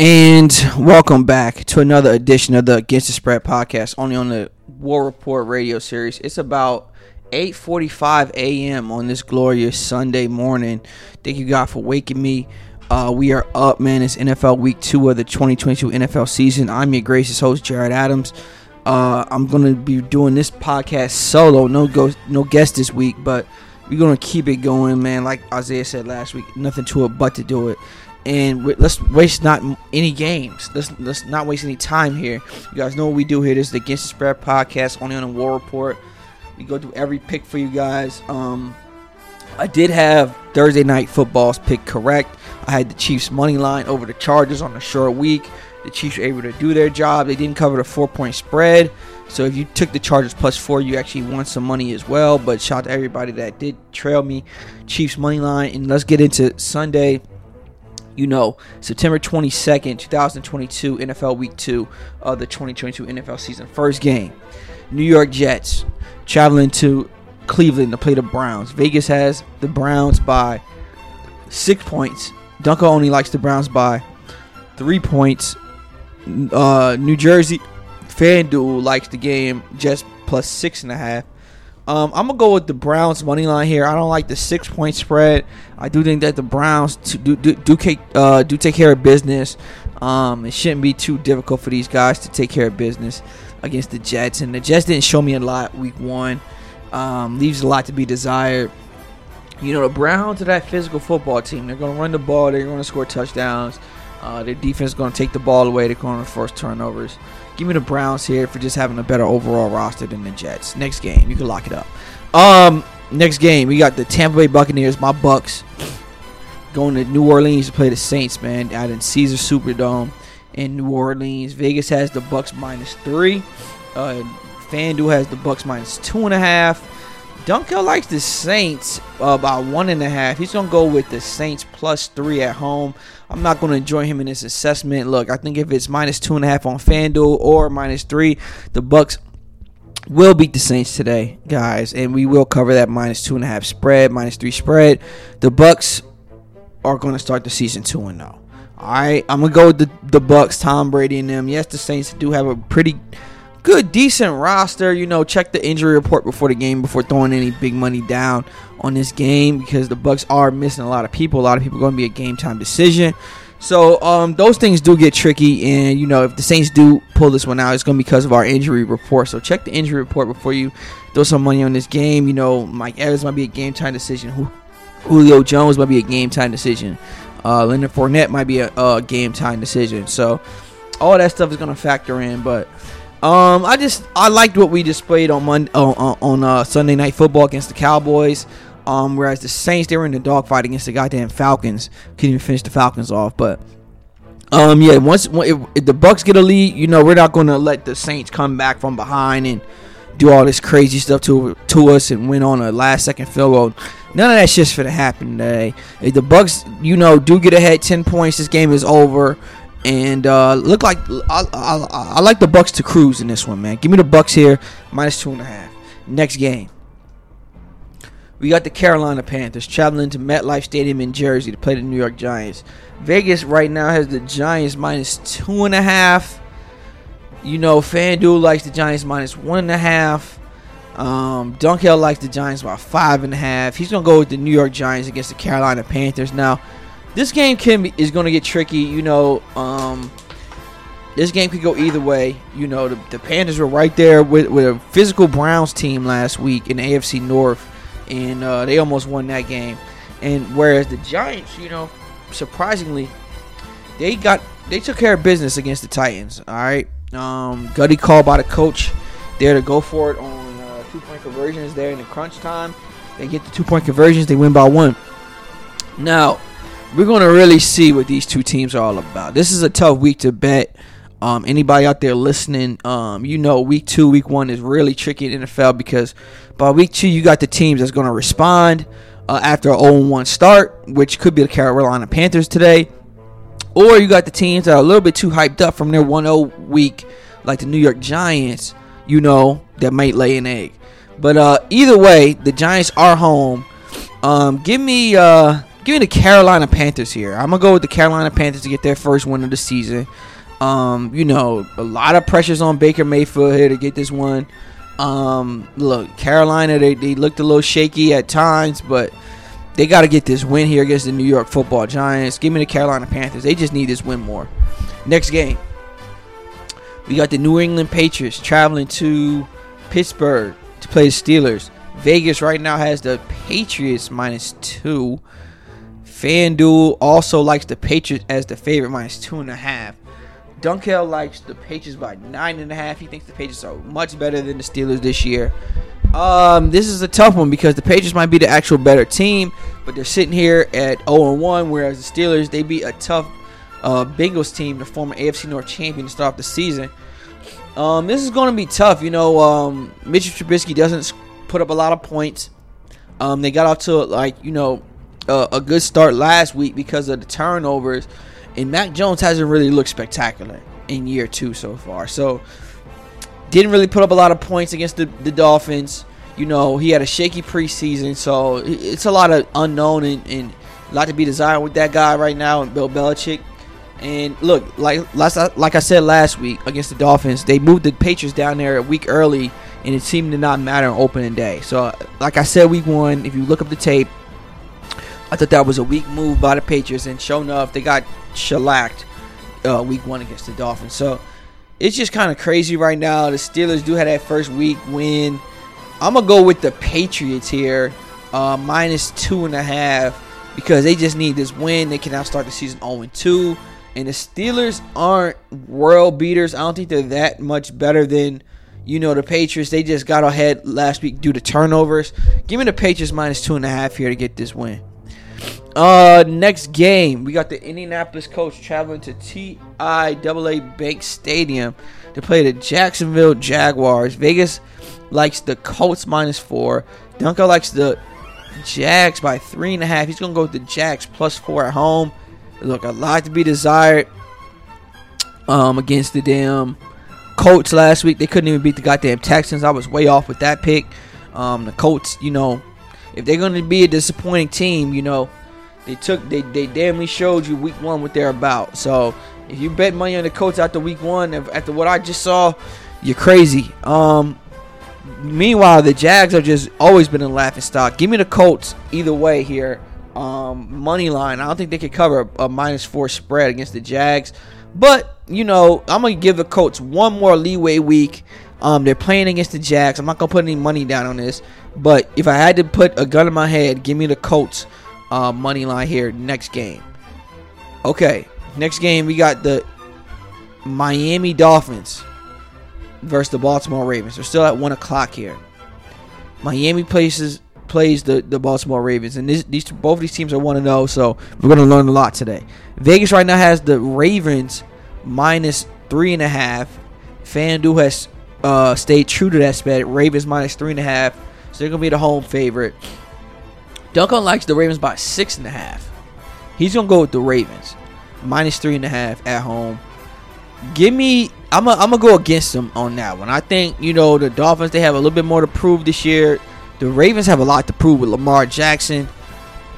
And welcome back to another edition of the Against the Spread podcast, only on the War Report radio series. It's about 8:45 a.m. on this glorious Sunday morning. Thank you God for waking me. Uh, we are up, man. It's NFL Week Two of the 2022 NFL season. I'm your gracious host, Jared Adams. Uh, I'm gonna be doing this podcast solo, no no guest this week, but we're gonna keep it going, man. Like Isaiah said last week, nothing to it but to do it and let's waste not any games. Let's let's not waste any time here. You guys know what we do here. This is the Against the Spread podcast, only on the War Report. We go through every pick for you guys. Um, I did have Thursday night football's pick correct. I had the Chiefs money line over the Chargers on a short week. The Chiefs were able to do their job. They didn't cover the four point spread. So if you took the Chargers plus four, you actually won some money as well. But shout out to everybody that did trail me. Chiefs money line. And let's get into Sunday you know, September 22nd, 2022, NFL Week 2 of the 2022 NFL season. First game, New York Jets traveling to Cleveland to play the Browns. Vegas has the Browns by six points. Dunkel only likes the Browns by three points. Uh, New Jersey FanDuel likes the game just plus six and a half. Um, I'm gonna go with the Browns money line here. I don't like the six point spread. I do think that the Browns do do do, take, uh, do take care of business. Um, it shouldn't be too difficult for these guys to take care of business against the Jets. And the Jets didn't show me a lot week one. Um, leaves a lot to be desired. You know, the Browns are that physical football team. They're to run the ball. They're to score touchdowns. Uh, their defense is going to take the ball away. They're going to force turnovers. Give me the Browns here for just having a better overall roster than the Jets. Next game, you can lock it up. Um, next game, we got the Tampa Bay Buccaneers, my Bucks, going to New Orleans to play the Saints, man, out in Caesars Superdome in New Orleans. Vegas has the Bucks minus three. Uh, FanDuel has the Bucks minus two and a half. Dunkel likes the Saints uh, by one and a half. He's gonna go with the Saints plus three at home. I'm not gonna join him in this assessment. Look, I think if it's minus two and a half on FanDuel or minus three, the Bucks will beat the Saints today, guys, and we will cover that minus two and a half spread, minus three spread. The Bucks are gonna start the season two and zero. Oh. All right, I'm gonna go with the the Bucks, Tom Brady and them. Yes, the Saints do have a pretty good, decent roster. You know, check the injury report before the game before throwing any big money down on this game because the Bucks are missing a lot of people. A lot of people going to be a game time decision. So um, those things do get tricky, and you know if the Saints do pull this one out, it's going to be because of our injury report. So check the injury report before you throw some money on this game. You know, Mike Evans might be a game time decision. Julio Jones might be a game time decision. Uh, Leonard Fournette might be a, a game time decision. So all that stuff is going to factor in, but um, I just I liked what we displayed on Monday on, on uh, Sunday Night Football against the Cowboys. Um, whereas the Saints they were in the dogfight against the goddamn Falcons, couldn't even finish the Falcons off. But um, yeah, once if, if the Bucks get a lead, you know we're not going to let the Saints come back from behind and do all this crazy stuff to to us and win on a last second field goal. None of that shit's gonna happen today. If the Bucks, you know, do get ahead ten points, this game is over and uh, look like I, I, I, like the Bucks to cruise in this one, man. Give me the Bucks here, minus two and a half. Next game, we got the Carolina Panthers traveling to MetLife Stadium in Jersey to play the New York Giants. Vegas right now has the Giants minus two and a half. You know, FanDuel likes the Giants minus one and a half. Um, Dunkel likes the Giants by five and a half. He's gonna go with the New York Giants against the Carolina Panthers. Now, this game can be, is going to get tricky. You know, um, this game could go either way. You know, the, the Panthers were right there with, with a physical Browns team last week in AFC North, and uh, they almost won that game. And whereas the Giants, you know, surprisingly, they got they took care of business against the Titans. All right, um, gutty call by the coach there to go for it on uh, two point conversions there in the crunch time. They get the two point conversions, they win by one. Now, we're going to really see what these two teams are all about. This is a tough week to bet. Um, anybody out there listening, um, you know, week two, week one is really tricky in NFL because by week two, you got the teams that's going to respond uh, after an 0 1 start, which could be the Carolina Panthers today. Or you got the teams that are a little bit too hyped up from their 1 0 week, like the New York Giants, you know, that might lay an egg. But uh, either way, the Giants are home. Um, give me. Uh, give me the Carolina Panthers here. I'm gonna go with the Carolina Panthers to get their first win of the season. Um, you know, a lot of pressures on Baker Mayfield here to get this one. Um, look, Carolina, they, they looked a little shaky at times, but they got to get this win here against the New York Football Giants. Give me the Carolina Panthers. They just need this win more. Next game, we got the New England Patriots traveling to Pittsburgh to play the Steelers. Vegas right now has the Patriots minus two. FanDuel also likes the Patriots as the favorite minus two and a half. Dunkel likes the Patriots by nine and a half. He thinks the Patriots are much better than the Steelers this year. Um, this is a tough one because the Patriots might be the actual better team, but they're sitting here at 0 1, whereas the Steelers they beat a tough uh, Bengals team, the former AFC North champion, to start off the season. Um, this is going to be tough. You know, um, Mitchell Trubisky doesn't put up a lot of points. Um, they got off to like you know a good start last week because of the turnovers, and Mac Jones hasn't really looked spectacular in year two so far. So didn't really put up a lot of points against the, the Dolphins. You know, he had a shaky preseason, so it's a lot of unknown and, and a lot to be desired with that guy right now, and Bill Belichick. And look, like like I said last week against the Dolphins, they moved the Patriots down there a week early, and it seemed to not matter on opening day. So, like I said, week one, if you look up the tape, I thought that was a weak move by the Patriots, and sure enough, they got shellacked uh, week one against the Dolphins. So it's just kind of crazy right now. The Steelers do have that first week win. I'm gonna go with the Patriots here, uh, minus two and a half, because they just need this win. They can now start the season 0 2. And the Steelers aren't world beaters. I don't think they're that much better than, you know, the Patriots. They just got ahead last week due to turnovers. Give me the Patriots minus two and a half here to get this win. Uh, next game, we got the Indianapolis Colts traveling to TIAA Bank Stadium to play the Jacksonville Jaguars. Vegas likes the Colts minus four. Dunkel likes the Jags by three and a half. He's gonna go with the Jags plus four at home. Look, a lot to be desired. Um, against the damn Colts last week, they couldn't even beat the goddamn Texans. I was way off with that pick. Um, the Colts, you know, if they're gonna be a disappointing team, you know they took they they damnly showed you week one what they're about. So if you bet money on the Colts after week one, after what I just saw, you're crazy. Um. Meanwhile, the Jags have just always been a laughing stock. Give me the Colts either way here. Um, money line. I don't think they could cover a, a minus four spread against the Jags. But you know, I'm gonna give the Colts one more leeway week. Um, they're playing against the Jags. I'm not gonna put any money down on this. But if I had to put a gun in my head, give me the Colts uh, money line here next game. Okay, next game we got the Miami Dolphins versus the Baltimore Ravens. They're still at one o'clock here. Miami places plays the, the Baltimore Ravens, and this, these both of these teams are one to zero. So we're gonna learn a lot today. Vegas right now has the Ravens minus three and a half. FanDuel has uh, stayed true to that spread. Ravens minus three and a half, so they're gonna be the home favorite. Dunkel likes the Ravens by six and a half. He's gonna go with the Ravens, minus three and a half at home. Give me, I'm gonna go against them on that one. I think you know the Dolphins they have a little bit more to prove this year. The Ravens have a lot to prove with Lamar Jackson,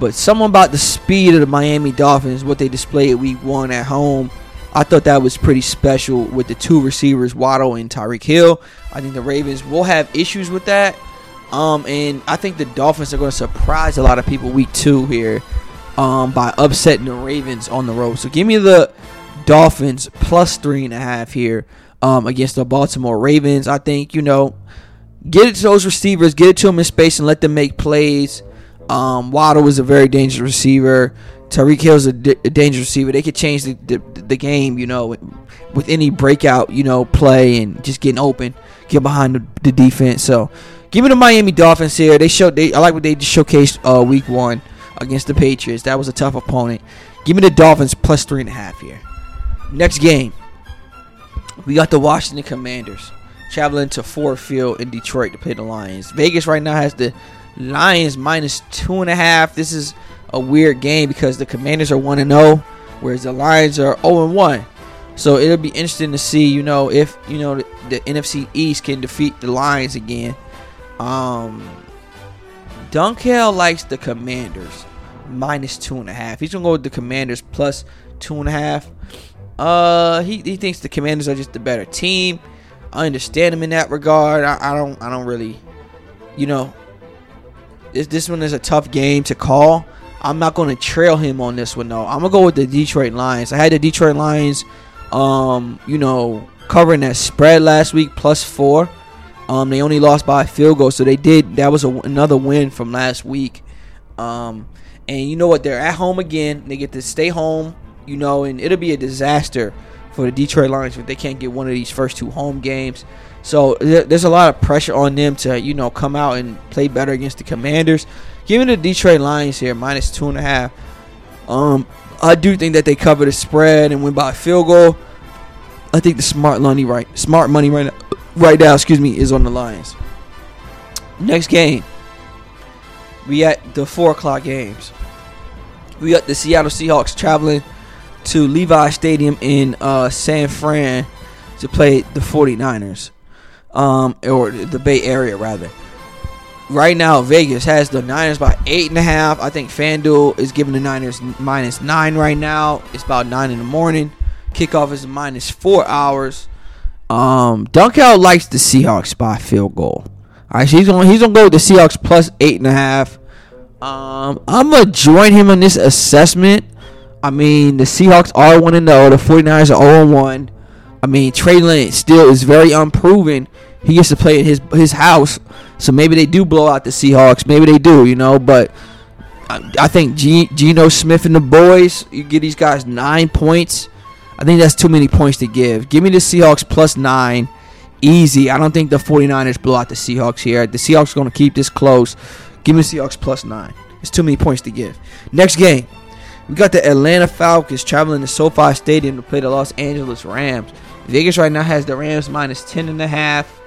but something about the speed of the Miami Dolphins, what they displayed week one at home. I thought that was pretty special with the two receivers, Waddle and Tyreek Hill. I think the Ravens will have issues with that. Um, and I think the Dolphins are going to surprise a lot of people week two here um, by upsetting the Ravens on the road. So give me the Dolphins plus three and a half here um, against the Baltimore Ravens. I think, you know, get it to those receivers, get it to them in space, and let them make plays. Um, Waddle is a very dangerous receiver. Tyreek is a, d- a dangerous receiver. They could change the, the, the game, you know, with any breakout, you know, play and just getting open, get behind the, the defense. So Give me the Miami Dolphins here. They showed they I like what they showcased uh, week one against the Patriots. That was a tough opponent. Give me the Dolphins plus three and a half here. Next game, we got the Washington Commanders traveling to Ford Field in Detroit to play the Lions. Vegas right now has the Lions minus two and a half. This is a weird game because the Commanders are one and zero, oh, whereas the Lions are zero and one. So it'll be interesting to see, you know, if you know the, the NFC East can defeat the Lions again. Um, Dunkel likes the Commanders minus two and a half. He's gonna go with the Commanders plus two and a half. Uh, he, he thinks the Commanders are just the better team. I understand him in that regard. I, I don't I don't really, you know, this this one is a tough game to call. I'm not going to trail him on this one though. I'm gonna go with the Detroit Lions. I had the Detroit Lions, um, you know, covering that spread last week plus four. Um, they only lost by a field goal, so they did. That was a, another win from last week. Um, and you know what? They're at home again. They get to stay home, you know, and it'll be a disaster for the Detroit Lions if they can't get one of these first two home games. So there's a lot of pressure on them to, you know, come out and play better against the Commanders. Give me the Detroit Lions here, minus two and a half. Um, I do think that they cover the spread and win by a field goal. I think the smart money right, smart money right now, right now, excuse me, is on the Lions. Next game, we at the four o'clock games. We got the Seattle Seahawks traveling to Levi Stadium in uh, San Fran to play the 49ers, um, or the Bay Area rather. Right now, Vegas has the Niners by eight and a half. I think FanDuel is giving the Niners minus nine right now. It's about nine in the morning. Kickoff is minus four hours. Um, Dunkel likes the Seahawks by field goal. All right, so he's gonna he's gonna go with the Seahawks plus eight and a half. Um, I'm gonna join him on this assessment. I mean, the Seahawks are one and zero. The 49ers are 0 1. I mean, Trey Lance still is very unproven. He gets to play in his his house, so maybe they do blow out the Seahawks. Maybe they do, you know. But I, I think G, Geno Smith and the boys, you get these guys nine points. I think that's too many points to give. Give me the Seahawks plus nine. Easy. I don't think the 49ers blow out the Seahawks here. The Seahawks are going to keep this close. Give me the Seahawks plus nine. It's too many points to give. Next game. We got the Atlanta Falcons traveling to SoFi Stadium to play the Los Angeles Rams. Vegas right now has the Rams minus 10 and a half.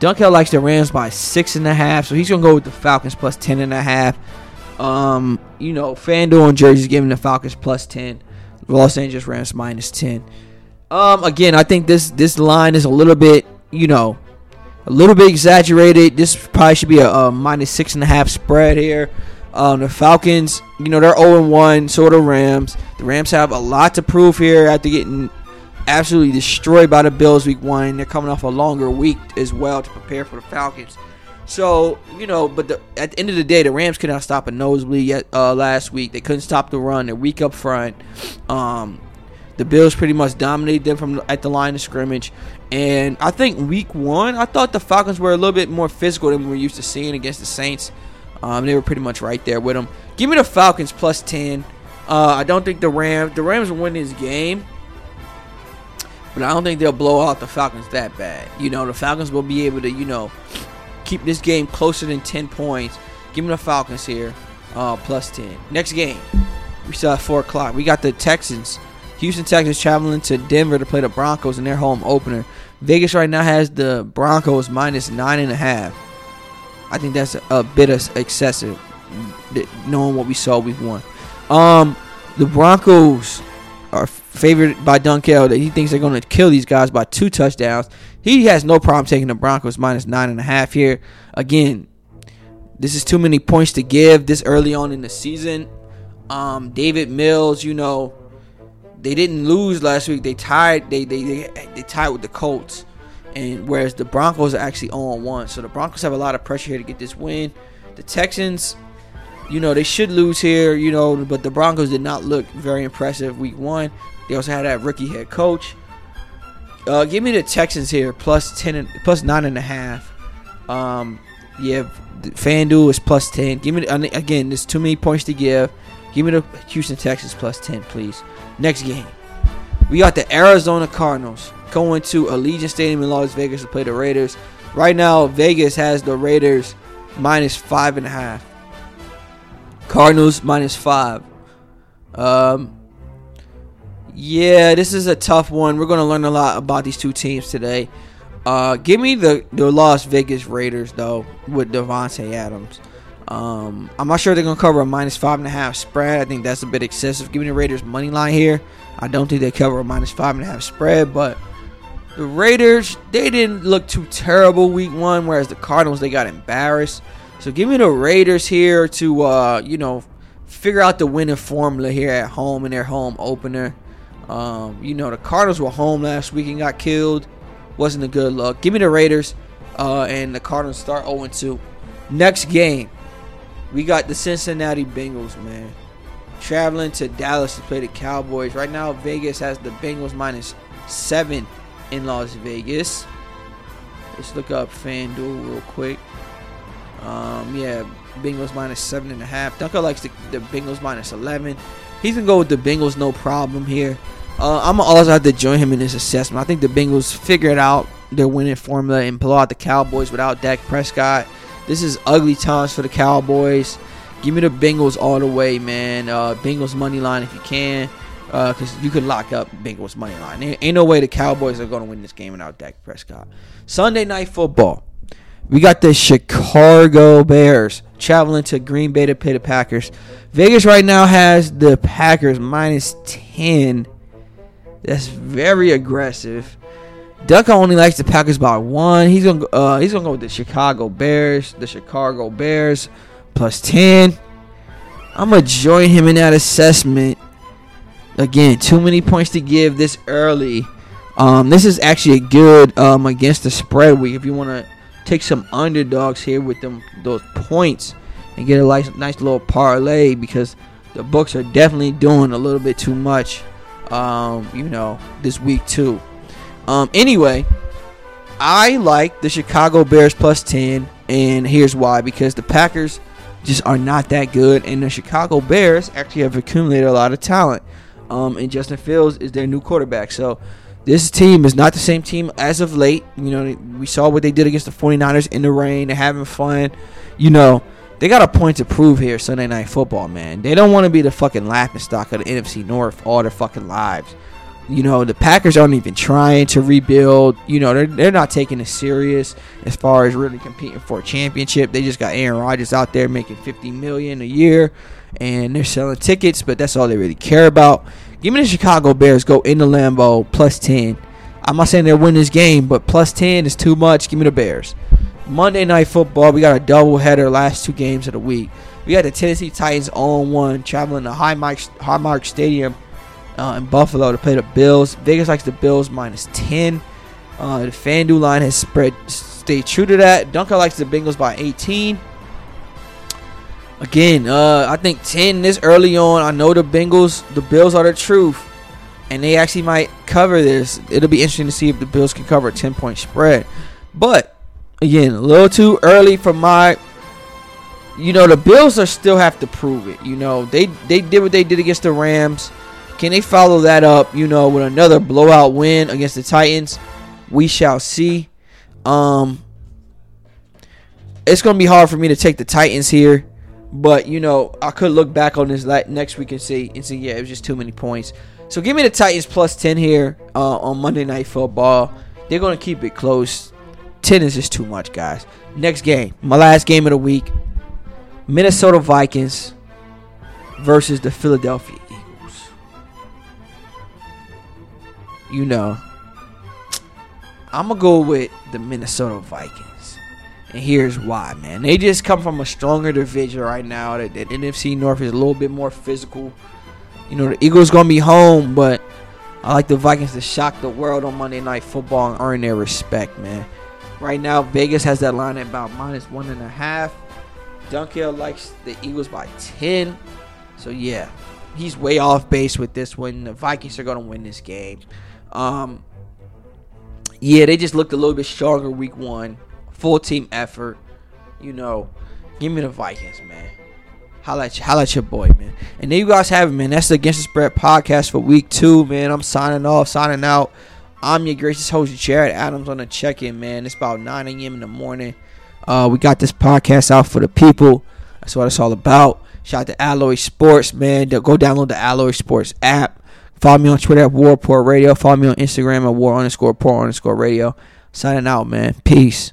Dunkel likes the Rams by six and a half, so he's gonna go with the Falcons plus ten and a half. Um, you know, FanDuel and Jersey's giving the Falcons plus ten. Los Angeles Rams minus ten. Um, again, I think this this line is a little bit, you know, a little bit exaggerated. This probably should be a, a minus six and a half spread here. Um, the Falcons, you know, they're 0 1, so the Rams. The Rams have a lot to prove here after getting absolutely destroyed by the Bills week one. They're coming off a longer week as well to prepare for the Falcons. So, you know, but the, at the end of the day, the Rams could not stop a nosebleed yet uh, last week. They couldn't stop the run. They're weak up front. Um, the Bills pretty much dominated them from at the line of scrimmage. And I think week one, I thought the Falcons were a little bit more physical than we were used to seeing against the Saints. Um, they were pretty much right there with them. Give me the Falcons plus 10. Uh, I don't think the Rams, the Rams will win this game. But I don't think they'll blow out the Falcons that bad. You know, the Falcons will be able to, you know, keep this game closer than 10 points. Give me the Falcons here, uh, plus 10. Next game, we still at 4 o'clock. We got the Texans. Houston Texans traveling to Denver to play the Broncos in their home opener. Vegas right now has the Broncos minus 9.5. I think that's a, a bit of excessive, knowing what we saw week one. Um, the Broncos are favored by Dunkel that he thinks they're going to kill these guys by two touchdowns. He has no problem taking the Broncos minus nine and a half here. Again, this is too many points to give this early on in the season. Um, Davis Mills, you know, they didn't lose last week. They tied. They they they, they tied with the Colts, and whereas the Broncos are actually on one. So the Broncos have a lot of pressure here to get this win. The Texans, you know, they should lose here. You know, but the Broncos did not look very impressive week one. They also had that rookie head coach. Uh, give me the Texans here plus ten and, plus nine and a half. Um, yeah, FanDuel is plus ten. Give me again. There's too many points to give. Give me the Houston Texans plus ten, please. Next game, we got the Arizona Cardinals going to Allegiant Stadium in Las Vegas to play the Raiders. Right now, Vegas has the Raiders minus five and a half. Cardinals minus five. Um, yeah, this is a tough one. We're going to learn a lot about these two teams today. Uh, give me the, the Las Vegas Raiders, though, with Davante Adams. Um, I'm not sure they're going to cover a minus five and a half spread. I think that's a bit excessive. Give me the Raiders money line here. I don't think they cover a minus five and a half spread, but the Raiders, they didn't look too terrible week one, whereas the Cardinals, they got embarrassed. So give me the Raiders here to uh, you know figure out the winning formula here at home in their home opener. Um, you know the Cardinals were home last week and got killed. Wasn't a good look. Give me the Raiders, uh, and the Cardinals start 0-2. Next game, we got the Cincinnati Bengals, man. Traveling to Dallas to play the Cowboys. Right now, Vegas has the Bengals minus seven in Las Vegas. Let's look up FanDuel real quick. Um, yeah, Bengals minus seven and a half. Dunkel likes the, the Bengals minus eleven. He's gonna go with the Bengals, no problem here. Uh, I'm also have to join him in this assessment. I think the Bengals figured out their winning formula and blow out the Cowboys without Dak Prescott. This is ugly times for the Cowboys. Give me the Bengals all the way, man. Uh, Bengals money line if you can, because uh, you could lock up Bengals money line. Ain't, ain't no way the Cowboys are gonna win this game without Dak Prescott. Sunday night football. We got the Chicago Bears traveling to Green Bay to play the Packers. Vegas right now has the Packers minus 10. That's very aggressive. Dunkel only likes the Packers by one. He's gonna uh, he's gonna go with the Chicago Bears. The Chicago Bears plus 10. I'm gonna join him in that assessment. Again, too many points to give this early. Um, this is actually a good um, against the spread week if you want to take some underdogs here with them those points and get a nice nice little parlay because the books are definitely doing a little bit too much. Um, you know, this week too. Um, anyway, I like the Chicago Bears plus 10, and here's why because the Packers just are not that good, and the Chicago Bears actually have accumulated a lot of talent. Um, and Justin Fields is their new quarterback. So this team is not the same team as of late. You know, we saw what they did against the 49ers in the rain. They're having fun. You know, they got a point to prove here Sunday Night Football, man. They don't want to be the fucking laughing stock of the NFC North all their fucking lives. You know, the Packers aren't even trying to rebuild. You know, they're, they're not taking it serious as far as really competing for a championship. They just got Aaron Rodgers out there making 50 million a year and they're selling tickets, but that's all they really care about. Give me the Chicago Bears. Go into Lambeau plus ten. I'm not saying they'll win this game, but plus ten is too much. Give me the Bears. Monday Night Football. We got a double header last two games of the week. We got the Tennessee Titans on one traveling to Highmark Highmark Stadium uh, in Buffalo to play the Bills. Vegas likes the Bills minus ten. Uh, the FanDuel line has spread stay true to that. Dunkel likes the Bengals by 18. Again, uh, I think 10 this early on. I know the Bengals, the Bills are the truth. And they actually might cover this. It'll be interesting to see if the Bills can cover a 10 point spread. But, again, a little too early for my. You know, the Bills are still have to prove it. You know, they, they did what they did against the Rams. Can they follow that up, you know, with another blowout win against the Titans? We shall see. Um, it's to be hard for me to take the Titans here. But you know, I could look back on this next week and see and see, yeah, it was just too many points. So give me the Titans plus ten here uh, on Monday Night Football. They're gonna keep it close. Ten is just too much, guys. Next game, my last game of the week: Minnesota Vikings versus the Philadelphia Eagles. You know, I'm gonna go with the Minnesota Vikings. And here's why, man. They just come from a stronger division right now. That, that NFC North is a little bit more physical. You know, the Eagles gonna be home, but I like the Vikings to shock the world on Monday Night Football and earn their respect, man. Right now, Vegas has that line at about minus one and a half. Dunkel likes the Eagles by ten. So yeah, he's way off base with this one. The Vikings are gonna win this game. Um, yeah, they just looked a little bit stronger week one full team effort. You know, give me the Vikings, man. Holla at, you, holla at your boy, man. And there you guys have it, man. That's the Against the Spread podcast for week two, man. I'm signing off, signing out. I'm your gracious host, Jared Adams, on the check in, man. It's about 9 a.m. in the morning. Uh, we got this podcast out for the people. That's what it's all about. Shout out to Alloy Sports, man. Go download the Alloy Sports app. Follow me on Twitter at War Report Radio. Follow me on Instagram at War underscore Port underscore Radio. Signing out, man. Peace.